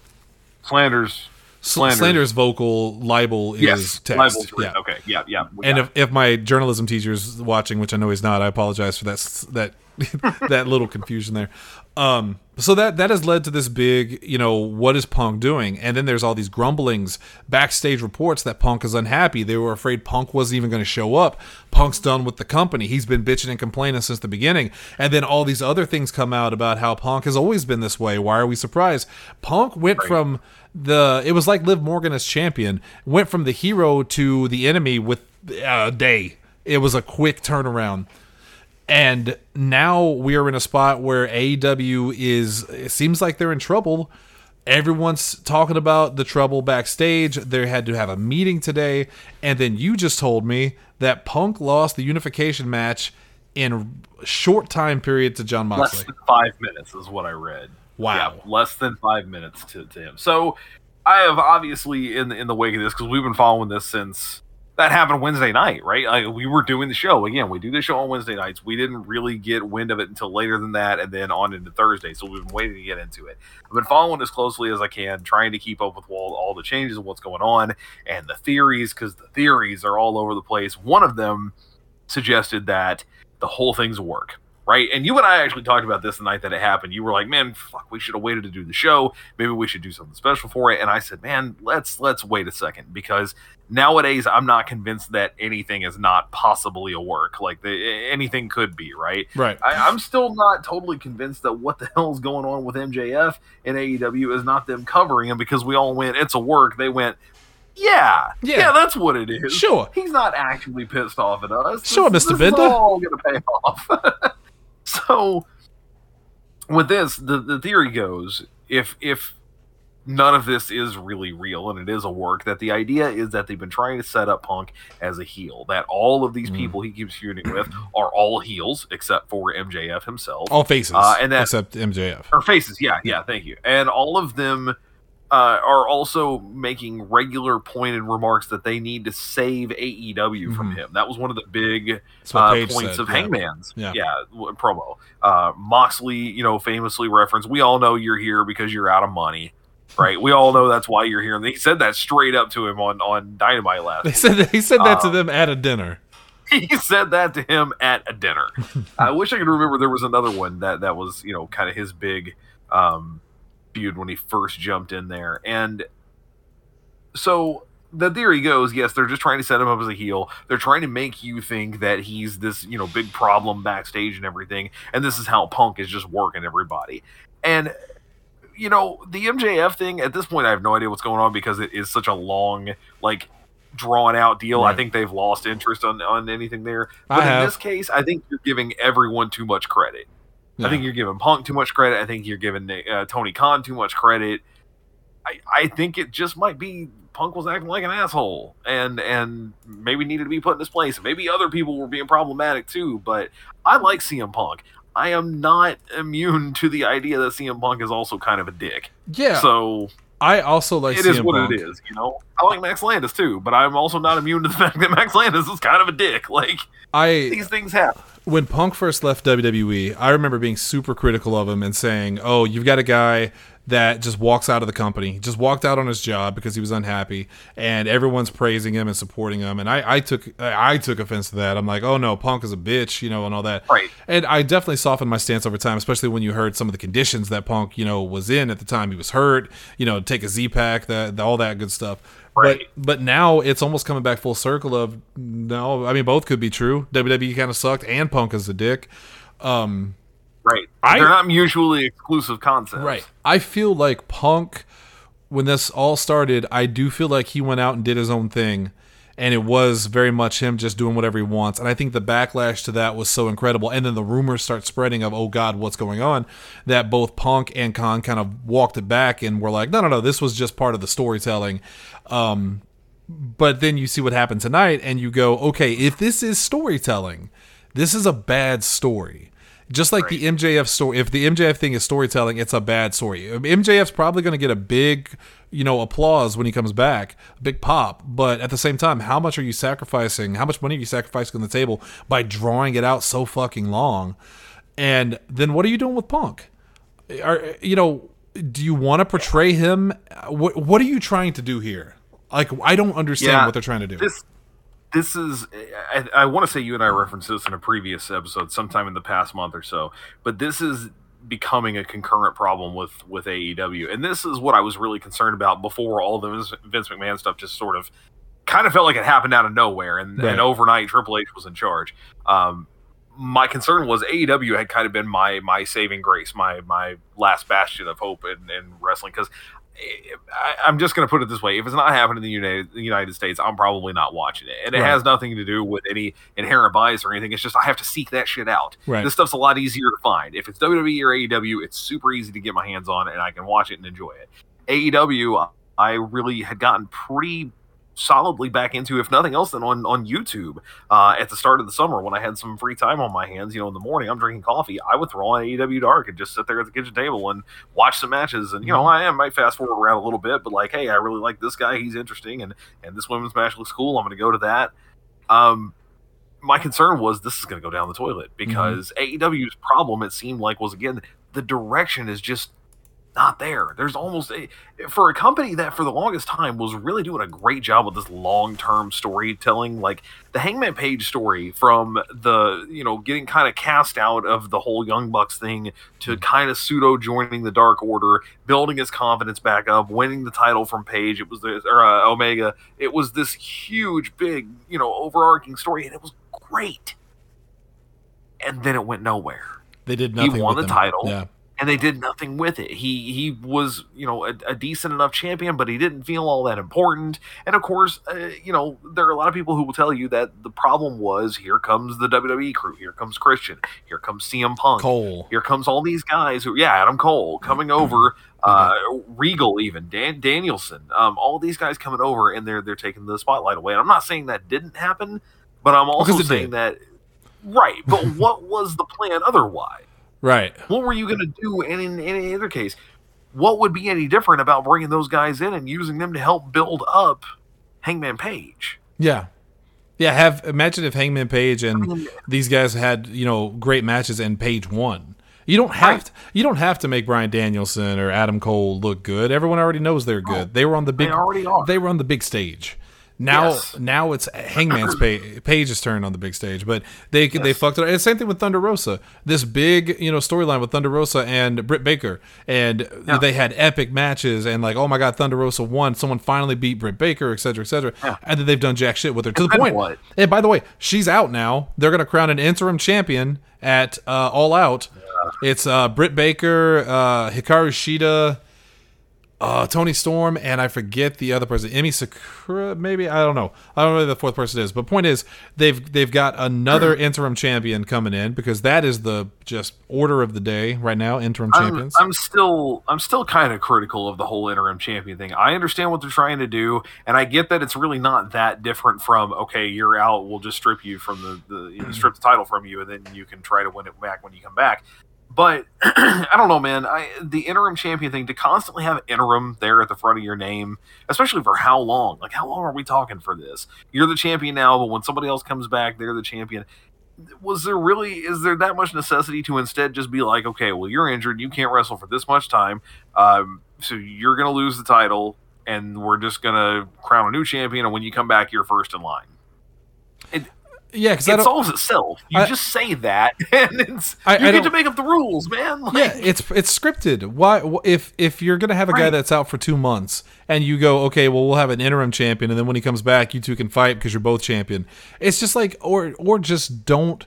Slanders. Slander's, Slanders. vocal. Libel is Yes. text. Yeah. Okay. Yeah. Yeah. And if, if my journalism teacher's watching, which I know he's not, I apologize for that that *laughs* that little confusion there. Um, so that that has led to this big, you know, what is Punk doing? And then there's all these grumblings, backstage reports that Punk is unhappy. They were afraid Punk wasn't even going to show up. Punk's done with the company. He's been bitching and complaining since the beginning. And then all these other things come out about how Punk has always been this way. Why are we surprised? Punk went from the it was like Liv Morgan as champion, went from the hero to the enemy with a day. It was a quick turnaround. And now we are in a spot where AEW is, it seems like they're in trouble. Everyone's talking about the trouble backstage. They had to have a meeting today. And then you just told me that Punk lost the unification match in a short time period to Jon Moxley. Less than five minutes is what I read. Wow. Yeah, less than five minutes to, to him. So I have obviously in the, in the wake of this because we've been following this since that happened Wednesday night, right? Like we were doing the show again. We do the show on Wednesday nights. We didn't really get wind of it until later than that, and then on into Thursday. So we've been waiting to get into it. I've been following as closely as I can, trying to keep up with all, all the changes and what's going on and the theories because the theories are all over the place. One of them suggested that the whole thing's work right? And you and I actually talked about this the night that it happened. You were like, "Man, fuck, we should have waited to do the show. Maybe we should do something special for it." And I said, "Man, let's let's wait a second because nowadays I'm not convinced that anything is not possibly a work. Like the, anything could be, right? Right. I, I'm still not totally convinced that what the *laughs* hell is going on with MJF and AEW is not them covering him because we all went, "It's a work." They went. Yeah, Yeah. yeah, that's what it is. Sure. he's not actually pissed off at us. Sure, this Bender. All gonna pay *laughs* off. *laughs* so, with this, the the theory goes if if none of this is really real and it is a work, that the idea is that they've been trying to set up Punk as a heel. That all of these Mm. people he keeps feuding with are all heels except for MJF himself All faces, Uh, and that- except MJF. or faces yeah yeah thank you and all of them uh, are also making regular pointed remarks that they need to save AEW from Mhm. him. That was one of the big uh, points said, of yeah. Hangman's Yeah. w- promo. Uh, Moxley, you know, famously referenced, "We all know you're here because you're out of money." Right, we all know that's why you're here, and he said that straight up to him on on Dynamite last. They week. said that, he said that to Uh, them at a dinner. *laughs* he said that to him at a dinner. *laughs* I wish I could remember there was another one that that was you know kind of his big um, feud when he first jumped in there, and so the theory goes, yes, they're just trying to set him up as a heel. They're trying to make you think that he's this you know big problem backstage and everything, and this is how Punk is just working everybody, and. You know, the MJF thing at this point, I have no idea what's going on because it is such a long, like, drawn out deal. I think they've lost interest on, on anything there. But in this case, I think you're giving everyone too much credit. Yeah. I think you're giving Punk too much credit. I think you're giving uh, Tony Khan too much credit. I, I think it just might be Punk was acting like an asshole and and maybe needed to be put in his place. Maybe other people were being problematic too. But I like CM Punk. I am not immune to the idea that CM Punk is also kind of a dick. yeah, So I also like it is CM what Punk. it is, you know. I like Max Landis too, but I'm also not immune to the *laughs* fact that Max Landis is kind of a dick. Like I these things happen. When Punk first left WWE, I remember being super critical of him and saying, "Oh, you've got a guy that just walks out of the company, just walked out on his job because he was unhappy, and everyone's praising him and supporting him." And I, I took, I took offense to that. I'm like, "Oh no, Punk is a bitch," you know, and all that. Right. And I definitely softened my stance over time, especially when you heard some of the conditions that Punk, you know, was in at the time. He was hurt, you know, take a Z pack, that all that good stuff. Right. But but now it's almost coming back full circle of no, I mean both could be true. WWE kind of sucked, and Punk is a dick. Um, Right. I- They're not mutually exclusive concepts. Right. I feel like Punk, when this all started, I do feel like he went out and did his own thing. And it was very much him just doing whatever he wants. And I think the backlash to that was so incredible. And then the rumors start spreading of, oh God, what's going on? That both Punk and Khan kind of walked it back and were like, no, no, no, this was just part of the storytelling. Um, but then you see what happened tonight and you go, okay, if this is storytelling, this is a bad story. Just like the MJF story, if the MJF thing is storytelling, it's a bad story. Um, MJF's probably going to get a big, you know, applause when he comes back, a big pop. But at the same time, how much are you sacrificing? How much money are you sacrificing on the table by drawing it out so fucking long? And then what are you doing with Punk? Are you know? Do you want to portray him? What What are you trying to do here? Like, I don't understand Yeah, what they're trying to do. This this is I, I want to say you and I referenced this in a previous episode sometime in the past month or so, but this is becoming a concurrent problem with with AEW, and this is what I was really concerned about before all the Vince- Vince McMahon stuff just sort of kind of felt like it happened out of nowhere, and, Right. and overnight Triple H was in charge. Um, my concern was AEW had kind of been my my saving grace, my my last bastion of hope in, in wrestling because. I, I'm just going to put it this way: if it's not happening in the United the United States, I'm probably not watching it, and it Right. has nothing to do with any inherent bias or anything. It's just I have to seek that shit out. Right. This stuff's a lot easier to find. If it's WWE or AEW, it's super easy to get my hands on, and I can watch it and enjoy it. AEW, I really had gotten pretty solidly back into, if nothing else, than on on YouTube uh, at the start of the summer when I had some free time on my hands. You know, in the morning, I'm drinking coffee. I would throw on AEW Dark and just sit there at the kitchen table and watch some matches. And you know, I am might fast forward around a little bit, but like, hey, I really like this guy. He's interesting, and and this women's match looks cool. I'm going to go to that. Um, my concern was this is going to go down the toilet because AEW's problem it seemed like was again the direction is just not there. There's almost a for a company that for the longest time was really doing a great job with this long-term storytelling like the Hangman Page story from the you know getting kind of cast out of the whole Young Bucks thing to kind of pseudo joining the Dark Order, building his confidence back up, winning the title from Page. It was the or uh, Omega. It was this huge big, you know, overarching story and it was great. And then it went nowhere They did nothing. He won the them. title. Yeah. And they did nothing with it. He he was you know a, a decent enough champion, but he didn't feel all that important. And of course, uh, you know there are a lot of people who will tell you that the problem was here comes the WWE crew, here comes Christian, here comes CM Punk, Cole. here comes all these guys who yeah Adam Cole coming over. Uh, Regal, even Dan Danielson, um, all these guys coming over, and they're they're taking the spotlight away. And I'm not saying that didn't happen, but I'm also saying did. that right. But what was the plan otherwise? Right. what were you going to do in, in any other case what would be any different about bringing those guys in and using them to help build up hangman page Yeah. Yeah, have imagine if Hangman Page and these guys had, you know, great matches and Page won. You don't have Right. to, you don't have to make Bryan Danielson or Adam Cole look good. Everyone already knows they're good. they were on the big they, already are. They were on the big stage. Now Yes. now it's Hangman's page, Page's turn on the big stage, but they they fucked it up. And same thing with Thunder Rosa. This big, you know, storyline with Thunder Rosa and Britt Baker and they had epic matches and like, oh my god, Thunder Rosa won. Someone finally beat Britt Baker, et cetera, et cetera. And then they've done jack shit with her to the point. what? And by the way, she's out now. They're to crown an interim champion at uh, All Out. It's uh, Britt Baker, uh, Hikaru Shida, uh, Toni Storm, and I forget the other person, Emi Sakura, maybe I don't know. I don't know who the fourth person is. But point is, they've they've got another *clears throat* interim champion coming in because that is the just order of the day right now. Interim I'm, champions. I'm still i'm still kind of critical of the whole interim champion thing i understand what they're trying to do and i get that it's really not that different from okay you're out we'll just strip you from the, the you know, strip the title from you and then you can try to win it back when you come back but *clears throat* I don't know, man. I the interim champion thing to constantly have interim there at the front of your name, especially for how long? Like how long are we talking for this? You're the champion now, but when somebody else comes back, they're the champion. Was there really is there that much necessity to instead just be like, okay, well you're injured, you can't wrestle for this much time, um, so you're gonna lose the title, and we're just gonna crown a new champion, and when you come back, you're first in line. Yeah, because It solves itself. You I- just say that, *laughs* and it's I- you I get to make up the rules, man. Like, yeah, it's it's scripted. Why if if you're gonna have a guy that's out for two months and you go, okay, well we'll have an interim champion, and then when he comes back, you two can fight because you're both champion. It's just like or or just don't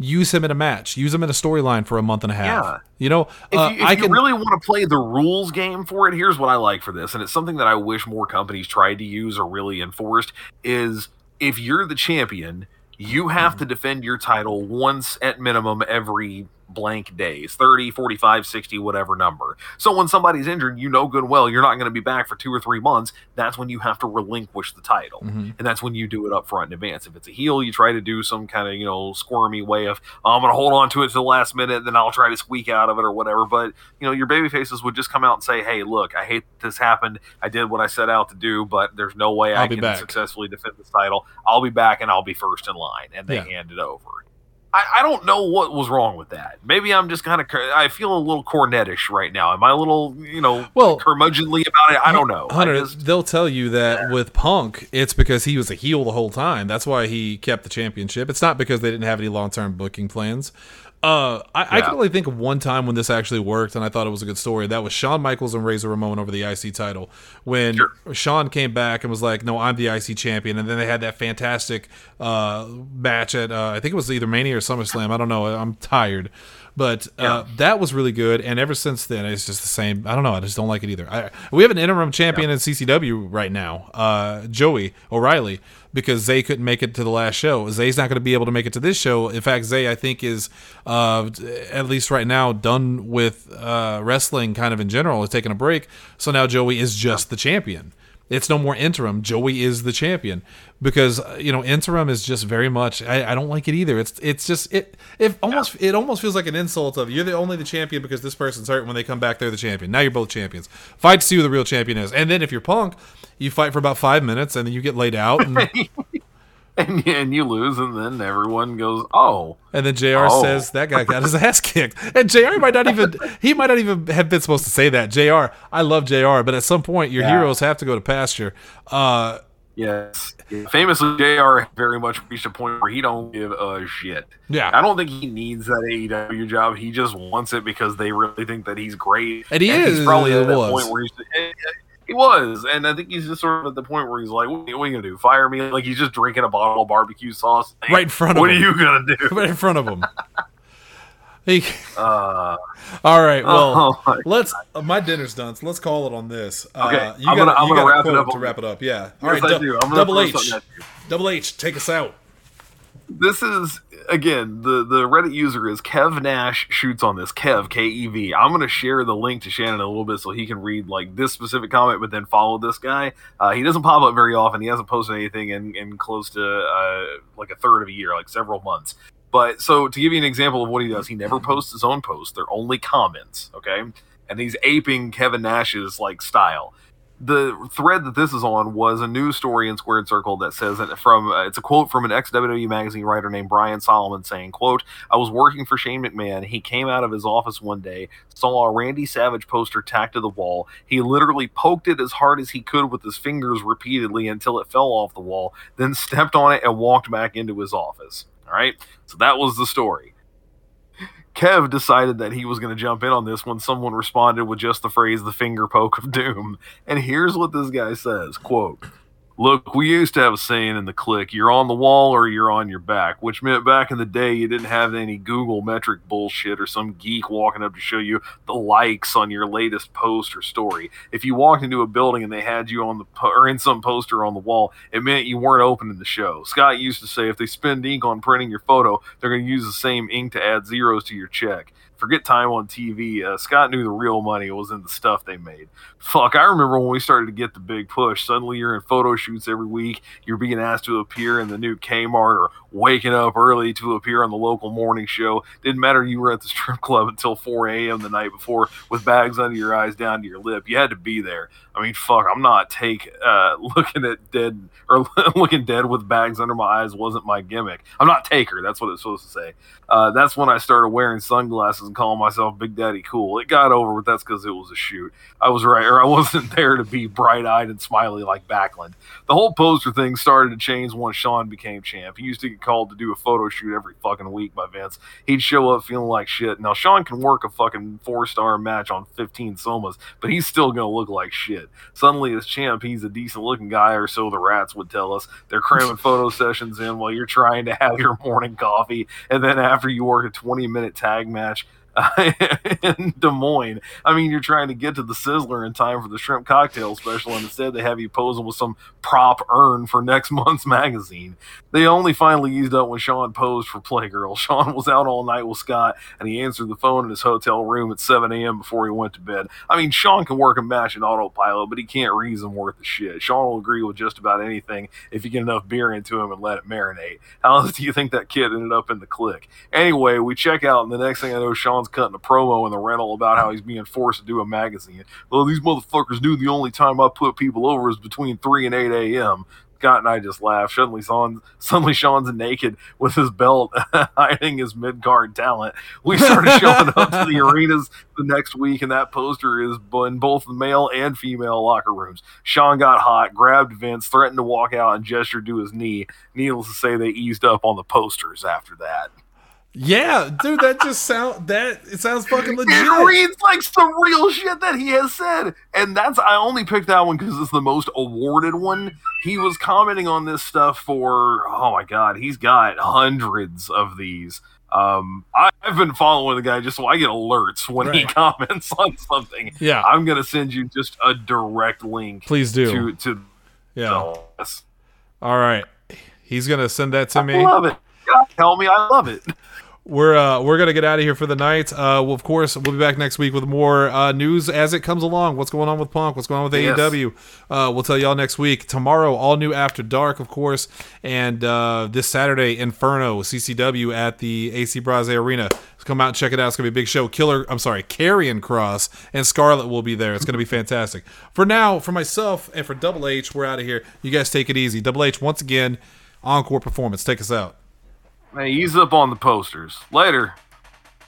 use him in a match. Use him in a storyline for a month and a half. Yeah. You know, if uh, you, if I you can really want to play the rules game for it, here's what I like for this, and it's something that I wish more companies tried to use or really enforced. Is if you're the champion, you have Mm-hmm. to defend your title once at minimum every blank days 30 45 60 whatever number. So when somebody's injured you know good well you're not going to be back for two or three months. That's when you have to relinquish the title. Mm-hmm. and that's when you do it up front in advance. If it's a heel you try to do some kind of you know squirmy way of oh, i'm going to hold on to it to the last minute then i'll try to squeak out of it or whatever. But you know your baby faces would just come out and say hey look i hate this happened. I did what i set out to do but there's no way I'll i can back." successfully defend this title. I'll be back and i'll be first in line. And they Yeah. hand it over I, I don't know what was wrong with that. Maybe I'm just kind of I feel a little cornetish right now. Am I a little you know Well- curmudgeonly about it? I don't know. Hunter, just- they'll tell you that with Punk, it's because he was a heel the whole time. That's why he kept the championship. It's not because they didn't have any long term booking plans. Uh, I, I can only think of one time when this actually worked, and I thought it was a good story. That was Shawn Michaels and Razor Ramon over the IC title. When Sure. Shawn came back and was like, "No, I'm the IC champion," and then they had that fantastic uh, match at uh, I think it was either Mania or SummerSlam. I don't know. I'm tired. But uh, that was really good, and ever since then, it's just the same. I don't know. I just don't like it either. I, we have an interim champion in CCW right now, uh, Joey O'Reilly, because Zay couldn't make it to the last show. Zay's not going to be able to make it to this show. In fact, Zay, I think, is uh, at least right now done with uh, wrestling, kind of in general, is taking a break. So now Joey is just the champion. It's no more interim. Joey is the champion because uh, you know interim is just very much. I, I don't like it either. It's it's just it it almost it almost feels like an insult of you're the only the champion because this person's hurt. When they come back, they're the champion. Now you're both champions. Fight to see who the real champion is. And then if you're Punk, you fight for about five minutes and then you get laid out. And, *laughs* *laughs* and, and you lose, and then everyone goes, "Oh, And then Jr. Oh. says that guy got his *laughs* ass kicked, and Jr. might not even he might not even have been supposed to say that. Jr. I love Jr. But at some point, your Yeah. heroes have to go to pasture. Uh, yes." Famously, Jr. very much reached a point where he don't give a shit. Yeah. I don't think he needs that AEW job. He just wants it because they really think that he's great. And he he's is, probably at that was. point where he's. Was, and I think he's just sort of at the point where he's like, "What, what are you gonna do? Fire me?" Like he's just drinking a bottle of barbecue sauce Right in front of him. What him. are you gonna do? *laughs* right in front of him. He, *laughs* Uh, all right, well, Oh my let's. Uh, my dinner's done, so let's call it on this. Okay, uh, you I'm gonna- I'm you gonna wrap it up to wrap it up. Yeah, all Yes, right, du- do. Double H, something at you. double H, take us out. This is again the the Reddit user is Kev Nash shoots on this Kev K E V. I'm gonna share the link to Shannon a little bit so he can read like this specific comment, but then follow this guy. Uh, he doesn't pop up very often. He hasn't posted anything in, in close to uh, like a third of a year, like several months. But so to give you an example of what he does, he never posts his own posts. They're only comments, okay? And he's aping Kevin Nash's like style the thread that this is on was a news story in Squared Circle that says that from uh, it's a quote from an ex WWE magazine writer named Brian Solomon saying, "quote I was working for Shane McMahon. He came out of his office one day, saw a Randy Savage poster tacked to the wall. He literally poked it as hard as he could with his fingers repeatedly until it fell off the wall, then stepped on it and walked back into his office." All right, so that was the story. Kev decided that he was going to jump in on this when someone responded with just the phrase "the finger poke of doom." And here's what this guy says: "Quote." Look, we used to have a saying in the Kliq, you're on the wall or you're on your back, which meant back in the day you didn't have any Google metric bullshit or some geek walking up to show you the likes on your latest post or story. If you walked into a building and they had you on the po- or in some poster on the wall, it meant you weren't opening the show. Scott used to say if they spend ink on printing your photo, they're going to use the same ink to add zeros to your check. Forget time on TV. Uh, Scott knew the real money was in the stuff they made. Fuck, I remember when we started to get the big push. Suddenly you're in photo shoots every week. You're being asked to appear in the new Kmart or waking up early to appear on the local morning show. Didn't matter you were at the *laughs* strip club until 4 a.m. the night before with bags under your eyes down to your lip. You had to be there. I mean, fuck, I'm not take uh, *laughs* looking at dead or *laughs* looking dead with bags under my eyes wasn't my gimmick. I'm not Taker. That's what it's supposed to say. Uh, that's when I started wearing sunglasses and calling myself Big Daddy Cool. It got over, but that's because it was a shoot. I was right, or I *laughs* wasn't there to be bright eyed and smiley like Backlund. The whole poster thing started to change once Shawn became champ. He used to get called to do a photo shoot every fucking week by Vince. He'd show up feeling like shit. Now, Shawn can work a fucking four star match on 15 somas, but he's still to look like shit. Suddenly, as champ, he's a decent looking guy, or so the rats would tell us. They're cramming *laughs* photo sessions in while you're trying to have your morning coffee, and then after you work a 20 minute tag match, *laughs* in Des Moines. I mean, you're trying to get to the Sizzler in time for the shrimp cocktail special, and instead they have you posing with some prop urn for next *laughs* month's magazine. They only finally used up when Shawn posed for Playgirl. *laughs* Shawn was out all night with Scott, and he answered the phone in his hotel room at 7 a.m. before he went to bed. I mean, Shawn can work a match in autopilot, but he can't reason worth the shit. Shawn will agree with just about anything if you get enough beer into him and let it marinate. How else do you think that kid ended up in the Kliq? Anyway, we check out, and the next thing I know, Shawn's cutting a promo in the rental about how he's being forced to do a magazine. Well, these motherfuckers knew the only time I put people over is between 3 and 8 a.m. Scott and I just laughed. Suddenly, Shawn, suddenly Shawn's naked with his belt *laughs* hiding his mid card talent. We started showing up to the *laughs* arenas the next week, and that poster is in both the male and female locker rooms. Shawn got hot, grabbed Vince, threatened to walk out, and gestured to his knee. Needless to say, they eased up on the posters after that. Yeah, dude, that just sound that it sounds fucking legit. It reads like some real shit that he has said, and that's I only picked that one because it's the most awarded one. He was commenting on this stuff for oh my god, he's got hundreds of these. Um, I, have been following the guy just so I get alerts when he comments on something. Yeah. I'm gonna send you just a direct link. Please do. to to Yeah. All right. He's gonna send that to I me. love it. God, tell me I love it. We're uh, we're gonna get out of here for the night. Uh, well, of course, we'll be back next week with more uh, news as it comes along. What's going on with Punk? What's going on with Yes. AEW? Uh, we'll tell y'all next week. Tomorrow, all new After Dark, of course, and uh, this Saturday, Inferno CCW at the AC Braze Arena. So come out and check it out. It's gonna be a big show. Killer, I'm sorry, Karrion Kross and Scarlett will be there. It's gonna be fantastic. For now, for myself and for Double H, we're out of here. You guys take it easy. Double H, once again, encore performance. Take us out. Hey, ease up on the posters. Later.